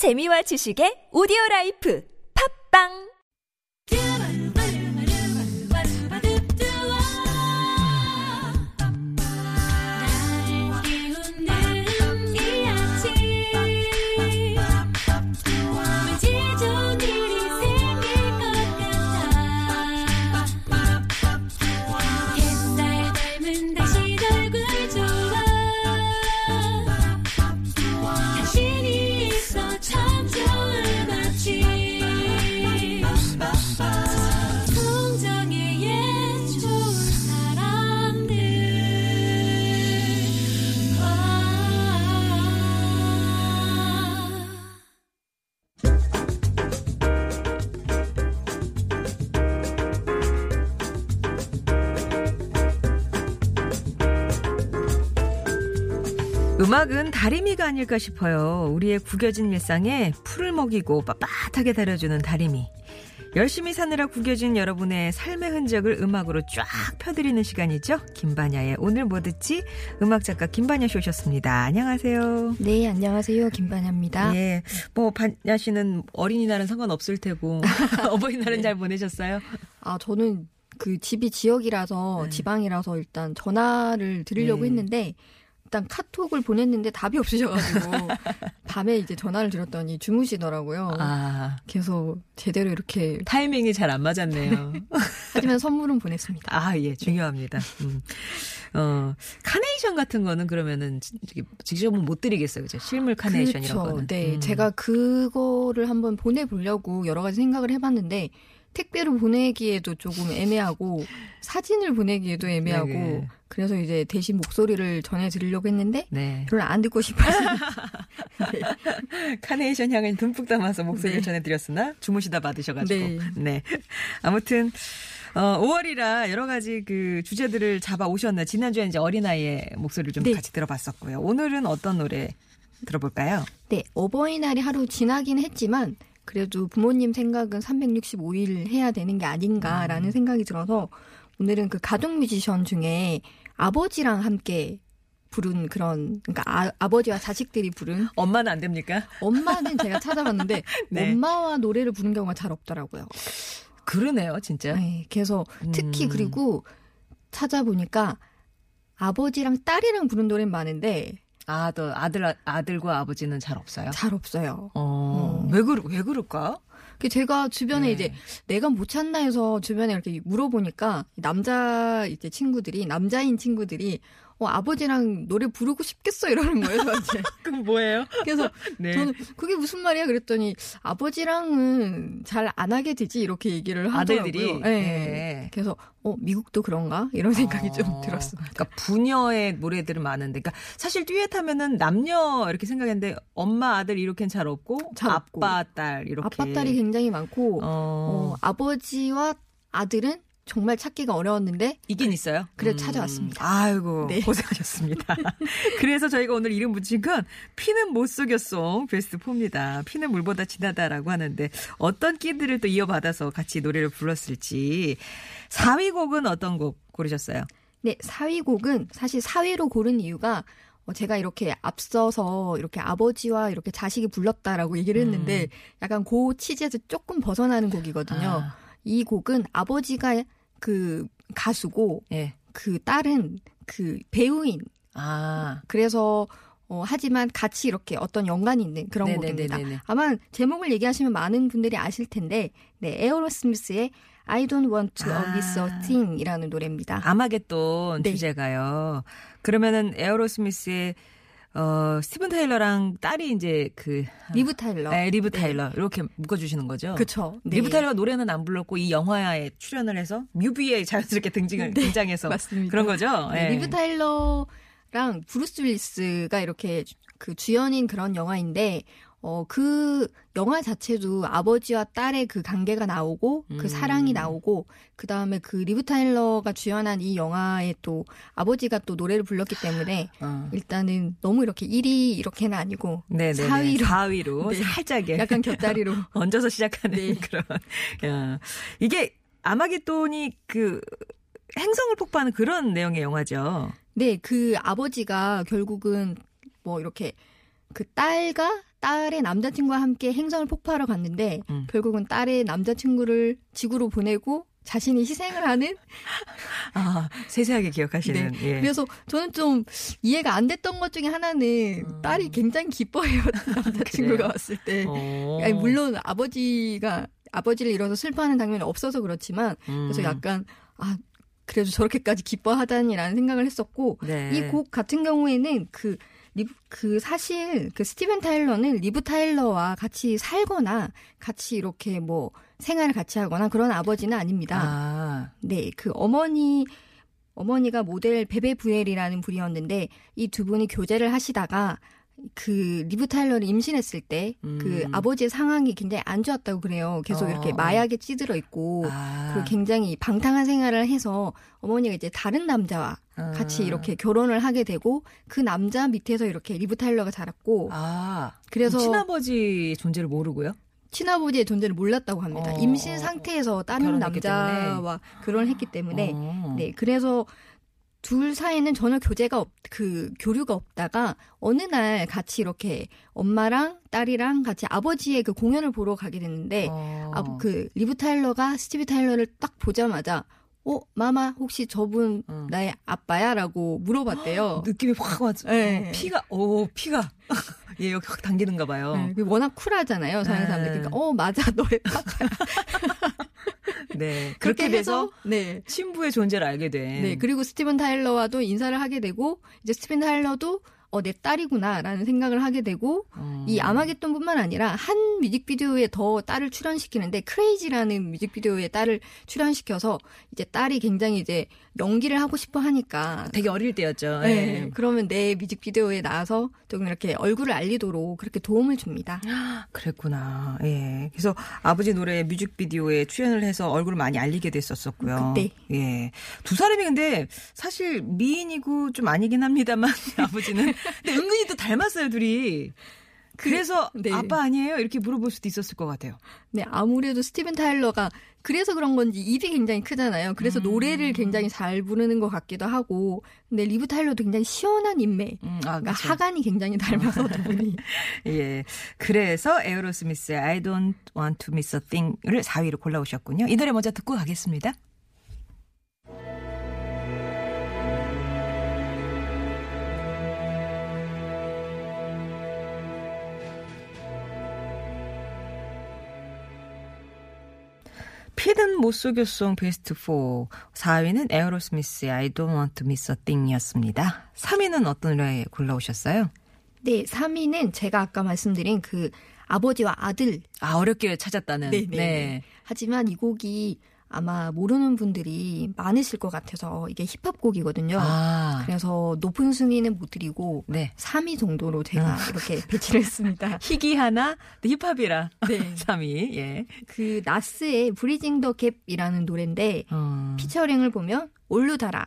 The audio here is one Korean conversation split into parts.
재미와 지식의 오디오 라이프. 팝빵 음악은 다리미가 아닐까 싶어요. 우리의 구겨진 일상에 풀을 먹이고 빳빳하게 다려주는 다리미. 열심히 사느라 구겨진 여러분의 삶의 흔적을 음악으로 쫙 펴드리는 시간이죠. 김반야의 오늘 뭐 듣지? 음악 작가 김반야 씨 오셨습니다. 안녕하세요. 네, 안녕하세요. 김반야입니다. 예, 뭐 반야 씨는 어린이날은 상관없을 테고 어버이날은 네. 잘 보내셨어요? 아, 저는 그 집이 지역이라서 네. 지방이라서 일단 전화를 드리려고 네. 했는데 일단 카톡을 보냈는데 답이 없으셔가지고 밤에 이제 전화를 드렸더니 주무시더라고요. 아, 그래서 제대로 이렇게 타이밍이 잘 안 맞았네요. 하지만 선물은 보냈습니다. 아, 예, 중요합니다. 음. 어, 카네이션 같은 거는 그러면은 직접은 못 드리겠어요. 그죠? 실물 카네이션 이런 그렇죠. 네, 음. 제가 그거를 한번 보내보려고 여러 가지 생각을 해봤는데 택배로 보내기에도 조금 애매하고 사진을 보내기에도 애매하고 네. 그래서 이제 대신 목소리를 전해드리려고 했는데 네. 별로 안 듣고 싶어서 카네이션 향을 듬뿍 담아서 목소리를 네. 전해드렸으나 주무시다 받으셔가지고. 네. 네. 아무튼, 어, 5월이라 여러 가지 그 주제들을 잡아 오셨네. 지난주에 이제 어린아이의 목소리를 좀 네. 같이 들어봤었고요. 오늘은 어떤 노래 들어볼까요? 네 어버이날이 하루 지나긴 했지만 그래도 부모님 생각은 365일 해야 되는 게 아닌가라는 음. 생각이 들어서 오늘은 그 가족 뮤지션 중에 아버지랑 함께 부른 그런 그러니까 아, 아버지와 자식들이 부른 엄마는 안 됩니까? 엄마는 제가 찾아봤는데 네. 엄마와 노래를 부른 경우가 잘 없더라고요. 그러네요, 진짜. 네, 그래서 특히 음. 그리고 찾아보니까 아버지랑 딸이랑 부른 노래는 많은데 아, 또 아들, 아들과 아버지는 잘 없어요? 잘 없어요. 어, 어. 왜, 그러, 왜 그럴까? 그 제가 주변에 네. 이제 내가 못 찾나 해서 주변에 이렇게 물어보니까 남자 이제 친구들이 남자인 친구들이 어 아버지랑 노래 부르고 싶겠어 이러는 거예요 저한테. 그럼 뭐예요? 그래서 네. 저는 그게 무슨 말이야 그랬더니 아버지랑은 잘 안 하게 되지 이렇게 얘기를 하더라고요. 아들들이? 네. 네. 그래서 어 미국도 그런가 이런 생각이 좀 어, 들었어요. 그러니까 부녀의 노래들은 많은데, 그러니까 사실 듀엣 하면은 남녀 이렇게 생각했는데 엄마 아들 이렇게는 잘 없고 잘 없고. 아빠 딸 이렇게 아빠 딸이 굉장히 많고 어, 어, 아버지와 아들은 정말 찾기가 어려웠는데 있긴 있어요. 그래도 찾아왔습니다. 아이고 네. 고생하셨습니다. 그래서 저희가 오늘 이름 붙인 건 피는 못 속였송 베스트 4입니다. 피는 물보다 진하다라고 하는데 어떤 끼들을 또 이어받아서 같이 노래를 불렀을지 4위 곡은 어떤 곡 고르셨어요? 네, 4위 곡은 사실 4위로 고른 이유가 어, 제가 이렇게 앞서서 이렇게 아버지와 이렇게 자식이 불렀다라고 얘기를 했는데 약간 그 치즈에서 조금 벗어나는 곡이거든요. 아, 이 곡은 아버지가 그 가수고 예. 그 딸은 그 배우인. 아. 그래서 어, 하지만 같이 이렇게 어떤 연관이 있는 그런 네네네네네. 곡입니다. 아마 제목을 얘기하시면 많은 분들이 아실 텐데, 네, 에어로스미스의 I don't want to 아. miss a thing이라는 노래입니다. 아마겟돈 네. 주제가요. 그러면은 에어로스미스의 어 스티븐 타일러랑 딸이 이제 그 리브 타일러. 네, 리브 타일러 이렇게 묶어 주시는 거죠. 그쵸. 네. 리브 타일러가 노래는 안 불렀고 이 영화에 출연을 해서 뮤비에 자연스럽게 등장을 네, 등장해서 맞습니다. 그런 거죠. 네, 예. 리브 타일러랑 브루스 윌리스가 이렇게 그 주연인 그런 영화인데 어, 그 영화 자체도 아버지와 딸의 그 관계가 나오고 음. 그 사랑이 나오고 그 다음에 그 리브 타일러가 주연한 이 영화에 또 아버지가 또 노래를 불렀기 때문에 어. 일단은 너무 이렇게 1위 이렇게는 아니고 네네. 4위로 4위로 네. 살짝 예. 약간 곁다리로 얹어서 시작하는 네. 그런. 야. 이게 아마겟돈이 그 행성을 폭파하는 그런 내용의 영화죠. 네, 그 아버지가 결국은 뭐 이렇게 그 딸과 딸의 남자친구와 함께 행성을 폭파하러 갔는데 음. 결국은 딸의 남자친구를 지구로 보내고 자신이 희생을 하는 아, 세세하게 기억하시는. 예. 네. 그래서 저는 좀 이해가 안 됐던 것 중에 하나는 음. 딸이 굉장히 기뻐해요 남자친구가 그래요? 왔을 때 어. 아니, 물론 아버지가 아버지를 잃어서 슬퍼하는 장면이 없어서 그렇지만 그래서 음. 약간 아 그래도 저렇게까지 기뻐하다니라는 생각을 했었고 네. 이곡 같은 경우에는 그, 리, 그 사실 그 스티븐 타일러는 리브 타일러와 같이 살거나 같이 이렇게 뭐 생활을 같이 하거나 그런 아버지는 아닙니다. 아, 네, 그 어머니 어머니가 모델 베베 부엘이라는 분이었는데 이 두 분이 교제를 하시다가 그 리브 타일러를 임신했을 때그 음. 아버지의 상황이 굉장히 안 좋았다고 그래요. 계속 어. 이렇게 마약에 찌들어 있고 아. 그리고 굉장히 방탕한 생활을 해서 어머니가 이제 다른 남자와 아. 같이 이렇게 결혼을 하게 되고 그 남자 밑에서 이렇게 리브 타일러가 자랐고 아, 그래서 친아버지 존재를 모르고요? 친아버지의 존재를 몰랐다고 합니다. 어. 임신 상태에서 다른 결혼했기 남자와 결혼을 했기 때문에 어. 네 그래서 둘 사이에는 전혀 교제가 없, 그 교류가 없다가 어느 날 같이 이렇게 엄마랑 딸이랑 같이 아버지의 그 공연을 보러 가게 됐는데 어. 아, 그 리브 타일러가 스티비 타일러를 딱 보자마자 엄마 혹시 저분 음. 나의 아빠야라고 물어봤대요. 느낌이 확 왔죠. 네. 어, 피가, 오, 피가. 예, 여기 확 당기는가 봐요. 네, 그 워낙 쿨하잖아요, 서양 사람들. 네. 그러니까 어 맞아 너의 아빠야. 네. 그렇게 그렇게 돼서 네. 친부의 존재를 알게 된. 네, 그리고 스티븐 타일러와도 인사를 하게 되고 이제 스티븐 타일러도 어 내 딸이구나라는 생각을 하게 되고 음. 이 아마겟돈뿐만 아니라 한 뮤직비디오에 더 딸을 출연시키는데 크레이지라는 뮤직비디오에 딸을 출연시켜서 이제 딸이 굉장히 이제 연기를 하고 싶어 하니까 되게 어릴 때였죠. 네, 예. 그러면 내 뮤직비디오에 나와서 조금 이렇게 얼굴을 알리도록 그렇게 도움을 줍니다. 그랬구나. 예. 그래서 아버지 노래 뮤직비디오에 출연을 해서 얼굴을 많이 알리게 됐었었고요. 그때. 예. 두 사람이 근데 사실 미인이고 좀 아니긴 합니다만 아버지는 근데 은근히 또 닮았어요, 둘이. 그래서 네. 아빠 아니에요? 이렇게 물어볼 수도 있었을 것 같아요. 네, 아무래도 스티븐 타일러가 그래서 그런 건지 입이 굉장히 크잖아요. 그래서 음. 노래를 굉장히 잘 부르는 것 같기도 하고. 근데 리브 타일러도 굉장히 시원한 입매. 음, 아, 그러니까 그쵸. 하관이 굉장히 닮아서 두 분이. 예. 그래서 에어로스미스의 I don't want to miss a thing을 4위로 골라오셨군요. 이 노래 먼저 듣고 가겠습니다. 피는 못 속여 song 베스트 4. 4위는 에어로스미스의 I don't want to miss a thing이었습니다. 3위는 어떤 노래 골라오셨어요? 네, 3위는 제가 아까 말씀드린 그 아버지와 아들. 아, 어렵게 찾았다는. 네, 네. 하지만 이 곡이 아마 모르는 분들이 많으실 것 같아서 이게 힙합 곡이거든요. 아, 그래서 높은 순위는 못 드리고 네. 3위 정도로 제가 음. 이렇게 배치를 했습니다. 희귀 하나, 네, 힙합이라. 네. 3위, 예. 그 나스의 브리징 더 갭이라는 노래인데 어, 피처링을 보면 올루다라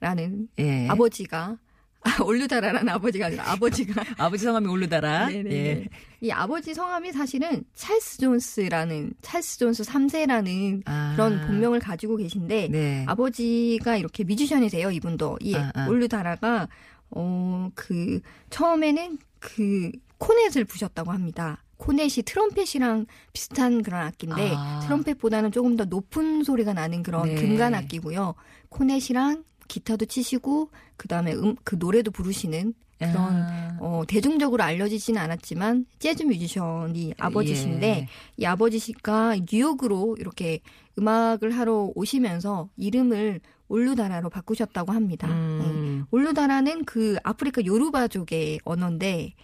라는 예. 아버지가 아, 올루다라라는 아버지가 아니라 아버지가 아버지 성함이 올루다라. 네네. 예. 이 아버지 성함이 사실은 찰스 존스라는 찰스 존스 3세라는 아. 그런 본명을 가지고 계신데 네. 아버지가 이렇게 뮤지션이세요 이분도 이 아, 아. 올루다라가 어 그 처음에는 그 코넷을 부셨다고 합니다. 코넷이 트럼펫이랑 비슷한 그런 악기인데 아. 트럼펫보다는 조금 더 높은 소리가 나는 그런 네. 금관 악기고요. 코넷이랑 기타도 치시고 그다음에 음, 그 노래도 부르시는 그런 아. 어, 대중적으로 알려지지는 않았지만 재즈 뮤지션이 아버지신데 예. 이 아버지가 뉴욕으로 이렇게 음악을 하러 오시면서 이름을 올루다라로 바꾸셨다고 합니다. 네. 음. 올루다라는 그 아프리카 요르바족의 언어인데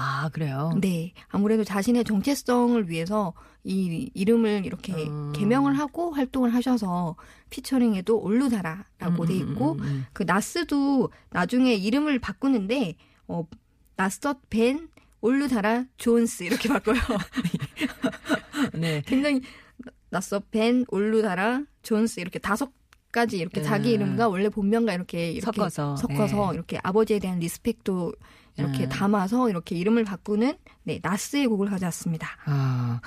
아, 그래요? 네 아무래도 자신의 정체성을 위해서 이 이름을 이렇게 음. 개명을 하고 활동을 하셔서 피처링에도 올루다라라고 돼 있고 음, 음, 그 나스도 나중에 이름을 바꾸는데 어 나스덧 벤 올루다라 존스 이렇게 바꿔요. 음. 네. 굉장히 나스덧 벤 올루다라 존스 이렇게 다섯 가지 이렇게 자기 음. 이름과 원래 본명과 이렇게 이렇게 섞어서, 섞어서 예. 이렇게 아버지에 대한 respect도 이렇게 음. 담아서 이렇게 이름을 바꾸는 네 나스의 곡을 가져왔습니다. 아.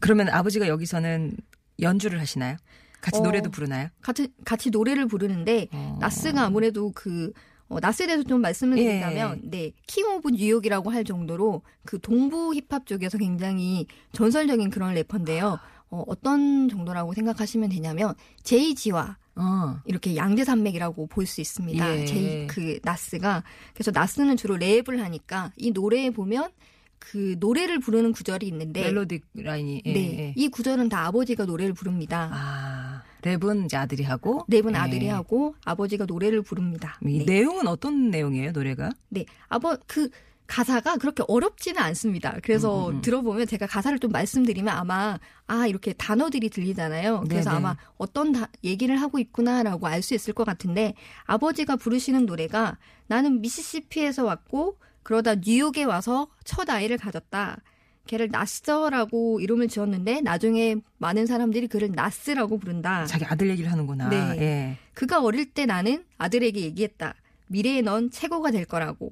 그러면 아버지가 여기서는 연주를 하시나요? 같이 어. 노래도 부르나요? 같이 같이 노래를 부르는데 어. 나스가 아무래도 그 어, 나스에 대해서 좀 말씀을 예. 드리자면, 네, King of New York이라고 할 정도로 그 동부 힙합 쪽에서 굉장히 전설적인 그런 래퍼인데요. 어, 어떤 정도라고 생각하시면 되냐면, 제이지와 어. 이렇게 양대 산맥이라고 볼 수 있습니다. 예. 제이 그 나스가 그래서 나스는 주로 랩을 하니까 이 노래에 보면 그 노래를 부르는 구절이 있는데 멜로디 라인이 예, 네, 예. 이 구절은 다 아버지가 노래를 부릅니다. 아, 랩은 이제 아들이 하고 랩은 예. 아들이 하고 아버지가 노래를 부릅니다. 이 네. 내용은 어떤 내용이에요, 노래가? 네. 아버 그 가사가 그렇게 어렵지는 않습니다. 그래서 음, 음, 음. 들어보면 제가 가사를 좀 말씀드리면 아마 아 이렇게 단어들이 들리잖아요. 그래서 네네. 아마 어떤 다- 얘기를 하고 있구나라고 알 수 있을 것 같은데 아버지가 부르시는 노래가 나는 미시시피에서 왔고 그러다 뉴욕에 와서 첫 아이를 가졌다. 걔를 나스라고 이름을 지었는데 나중에 많은 사람들이 그를 나스라고 부른다. 자기 아들 얘기를 하는구나. 네. 예. 그가 어릴 때 나는 아들에게 얘기했다. 미래에 넌 최고가 될 거라고.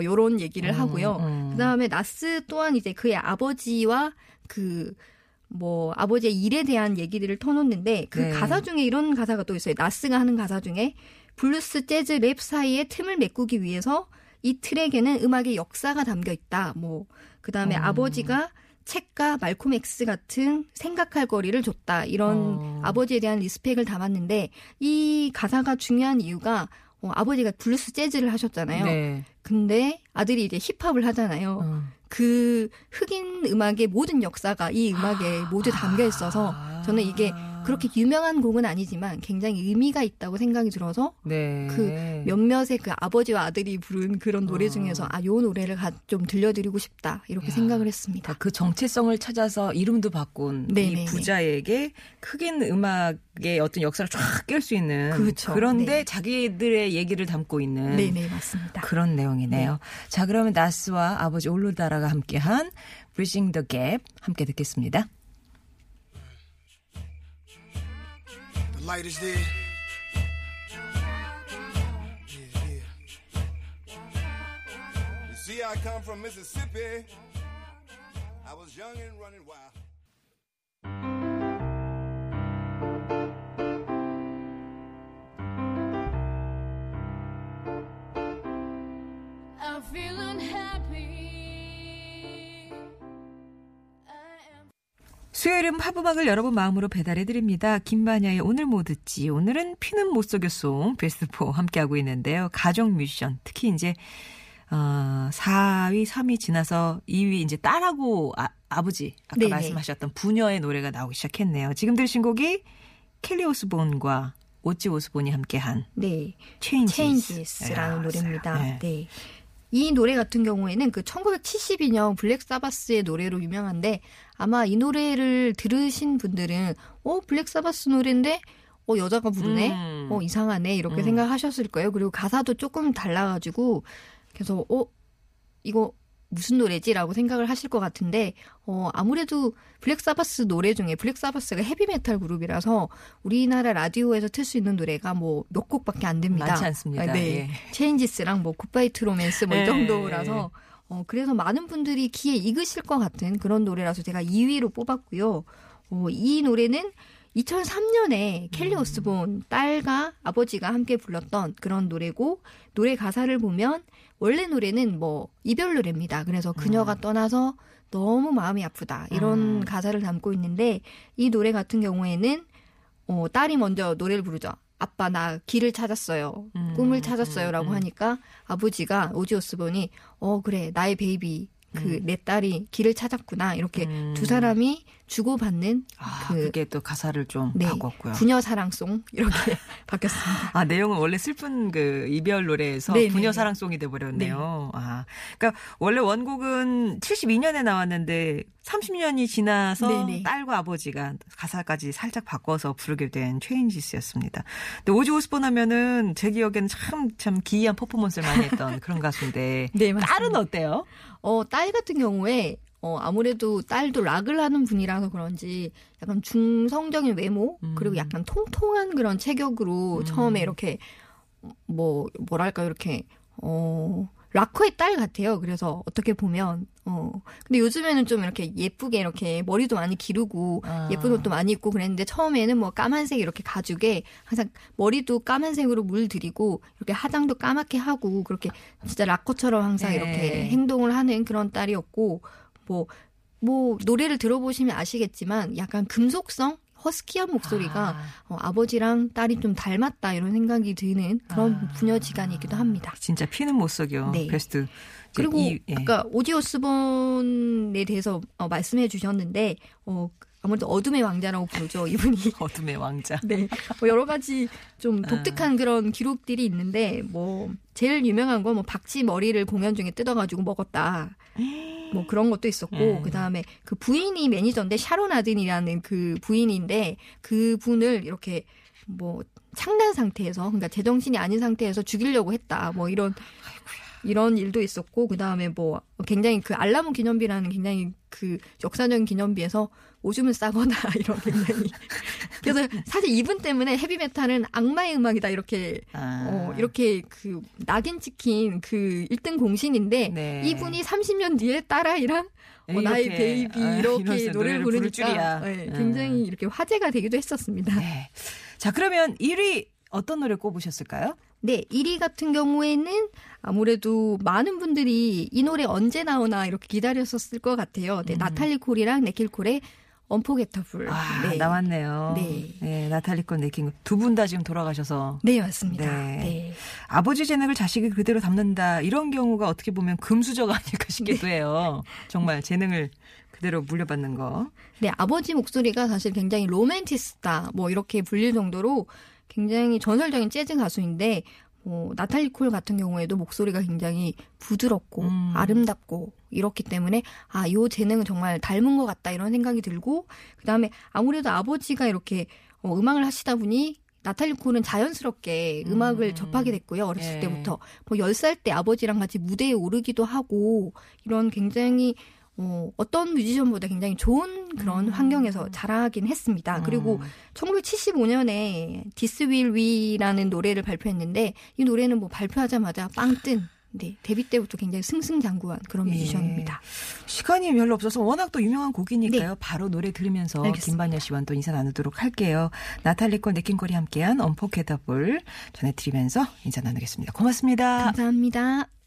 어, 요런 얘기를 하고요. 음, 음. 그다음에 나스 또한 이제 그의 아버지와 그 뭐 아버지의 일에 대한 얘기들을 터놓는데 그 네. 가사 중에 이런 가사가 또 있어요. 나스가 하는 가사 중에 블루스, 재즈, 랩 사이에 틈을 메꾸기 위해서 이 트랙에는 음악의 역사가 담겨 있다. 뭐 그다음에 음. 아버지가 책과 말콤 엑스 같은 생각할 거리를 줬다. 이런 어. 아버지에 대한 respect을 담았는데 이 가사가 중요한 이유가 어, 아버지가 블루스 재즈를 하셨잖아요. 네. 근데 아들이 이제 힙합을 하잖아요. 어. 그 흑인 음악의 모든 역사가 이 음악에 모두 담겨 있어서 아. 저는 이게 그렇게 유명한 곡은 아니지만 굉장히 의미가 있다고 생각이 들어서 네. 그 몇몇의 그 아버지와 아들이 부른 그런 노래 어. 중에서 아, 요 노래를 가- 좀 들려드리고 싶다 이렇게 야. 생각을 했습니다. 그 정체성을 찾아서 이름도 바꾼 네네네. 이 부자에게 흑인 음악의 어떤 역사를 쫙 깰 수 있는 그렇죠. 런데 네. 자기들의 얘기를 담고 있는 네네 맞습니다. 그런 내용이네요. 자, 그러면 나스와 아버지 올로다라가 함께한 Bridging the Gap 함께 듣겠습니다. The light is there. Yeah, yeah. You see, I come from Mississippi. I was young and running wild. 수요일은 팝음악을 여러분 마음으로 배달해드립니다. 김반야의 오늘 뭐 듣지? 오늘은 피는 못 속여 song 베스트 4 함께하고 있는데요. 가족 뮤지션, 특히 이제, 어, 4위, 3위 지나서 2위 이제 딸하고 아, 아버지, 아까 네네. 말씀하셨던 부녀의 노래가 나오기 시작했네요. 지금 들으신 곡이 켈리 오스본과 오지 오스본이 함께한 네. Changes. Changes라는 야, 노래입니다. 네. 네. 이 노래 같은 경우에는 그 1972년 블랙 사바스의 노래로 유명한데 아마 이 노래를 들으신 분들은 어 블랙 사바스 노래인데 어 여자가 부르네 음. 어 이상하네 이렇게 음. 생각하셨을 거예요. 그리고 가사도 조금 달라가지고 그래서 어 이거 무슨 노래지라고 생각을 하실 것 같은데 어 아무래도 블랙 사바스 노래 중에 블랙 사바스가 헤비 메탈 그룹이라서 우리나라 라디오에서 틀 수 있는 노래가 뭐 몇 곡밖에 안 됩니다. 많지 않습니다. 아, 네. 예. Changes랑 뭐 Goodbye to Romance 뭐이 예. 정도라서 어 그래서 많은 분들이 귀에 익으실 것 같은 그런 노래라서 제가 2위로 뽑았고요. 어, 이 노래는 2003년에 켈리 음. 오스본 딸과 아버지가 함께 불렀던 그런 노래고 노래 가사를 보면 원래 노래는 뭐 이별 노래입니다. 그래서 그녀가 떠나서 너무 마음이 아프다 이런 음. 가사를 담고 있는데 이 노래 같은 경우에는 어, 딸이 먼저 노래를 부르죠. 아빠 나 길을 찾았어요. 음, 꿈을 찾았어요라고 음, 음. 하니까 아버지가 오지 오스본이 어 그래 나의 baby 그 내 딸이 길을 찾았구나 이렇게 음. 두 사람이 주고받는 아, 그 그게 또 가사를 좀 네, 바꿨고요. 부녀 사랑 song 이렇게 바뀌었습니다. 아, 내용은 원래 슬픈 그 이별 노래에서 네네네. 부녀 사랑 song이 돼버렸네요. 아, 그러니까 원래 원곡은 72년에 나왔는데 30년이 지나서 네네. 딸과 아버지가 가사까지 살짝 바꿔서 부르게 된 Changes였습니다. 근데 오지 오스본 하면은 제 기억에는 참, 참 기이한 퍼포먼스를 많이 했던 그런 가수인데. 네, 맞습니다. 딸은 어때요? 어, 딸 같은 경우에 어, 아무래도 딸도 락을 하는 분이라서 그런지 약간 중성적인 외모 음. 그리고 약간 통통한 그런 체격으로 음. 처음에 이렇게 뭐 뭐랄까 이렇게 어 락커의 딸 같아요. 그래서 어떻게 보면 어. 근데 요즘에는 좀 이렇게 예쁘게 이렇게 머리도 많이 기르고 아. 예쁜 옷도 많이 입고 그랬는데 처음에는 뭐 까만색 이렇게 가죽에 항상 머리도 까만색으로 물들이고 이렇게 화장도 까맣게 하고 그렇게 진짜 락커처럼 항상 네. 이렇게 행동을 하는 그런 딸이었고 뭐, 뭐 노래를 들어보시면 아시겠지만 약간 금속성? 허스키한 목소리가 아. 어, 아버지랑 딸이 좀 닮았다 이런 생각이 드는 그런 아. 부녀지간이기도 합니다. 진짜 피는 못 속여. 네. 베스트. 그리고 이- 예. 아까 오디 오스본에 대해서 어, 말씀해 주셨는데 어, 아무래도 어둠의 왕자라고 부르죠 이분이. 어둠의 왕자. 네, 뭐 여러 가지 아. 좀 독특한 그런 기록들이 있는데 뭐 제일 유명한 건 뭐 박쥐 머리를 공연 중에 뜯어가지고 먹었다. 뭐 그런 것도 있었고 네. 그 다음에 그 부인이 매니저인데 샤론 아든이라는 그 부인인데 그 분을 이렇게 뭐 창난 상태에서 그러니까 제정신이 아닌 상태에서 죽이려고 했다. 뭐 이런 이런 일도 있었고 그 다음에 뭐 굉장히 그 알라모 기념비라는 굉장히 그 역사적인 기념비에서 오줌을 싸거나 이런 굉장히 그래서 사실 이분 때문에 헤비메탈은 악마의 음악이다 이렇게 아. 어 이렇게 그 낙인 찍힌 그 1등 공신인데 네. 이분이 30년 뒤에 딸아이랑 어, 나의 베이비 아, 이렇게 노래를 부르니까. 네, 음. 굉장히 이렇게 화제가 되기도 했었습니다. 네. 자, 그러면 1위 어떤 노래 꼽으셨을까요? 네, 1위 같은 경우에는 아무래도 많은 분들이 이 노래 언제 나오나 이렇게 기다렸었을 것 같아요. 네, 나탈리 콜이랑 네킬 콜의 언포게터블. 음. 아, 네. 나왔네요. 네. 나탈리 건 네킹 두분 다 지금 돌아가셔서 네, 맞습니다. 네. 네. 아버지 재능을 자식이 그대로 담는다 이런 경우가 어떻게 보면 금수저가 아닐까 싶기도 네. 해요. 정말 재능을 그대로 물려받는 거. 네, 아버지 목소리가 사실 굉장히 로맨티스다, 뭐 이렇게 불릴 정도로 굉장히 전설적인 재즈 가수인데, 뭐 나탈리 콜 같은 경우에도 목소리가 굉장히 부드럽고 음. 아름답고 이렇기 때문에 아, 요 재능은 정말 닮은 것 같다 이런 생각이 들고 그 다음에 아무래도 아버지가 이렇게 어, 음악을 하시다 보니 나탈리 콜은 자연스럽게 음. 음악을 접하게 됐고요. 어렸을 예. 때부터. 뭐 10살 때 아버지랑 같이 무대에 오르기도 하고 이런 굉장히 어, 어떤 뮤지션보다 굉장히 좋은 그런 음. 환경에서 자라긴 했습니다. 그리고 음. 1975년에 This Will We라는 노래를 발표했는데 이 노래는 뭐 발표하자마자 빵뜬 네, 데뷔 때부터 굉장히 승승장구한 그런 예. 뮤지션입니다. 시간이 별로 없어서 워낙 또 유명한 곡이니까요. 네. 바로 노래 들으면서. 김반야 씨와 또 인사 나누도록 할게요. 나탈리 건 네킹콜이 함께한 언포케더블 전해드리면서 인사 나누겠습니다. 고맙습니다. 감사합니다.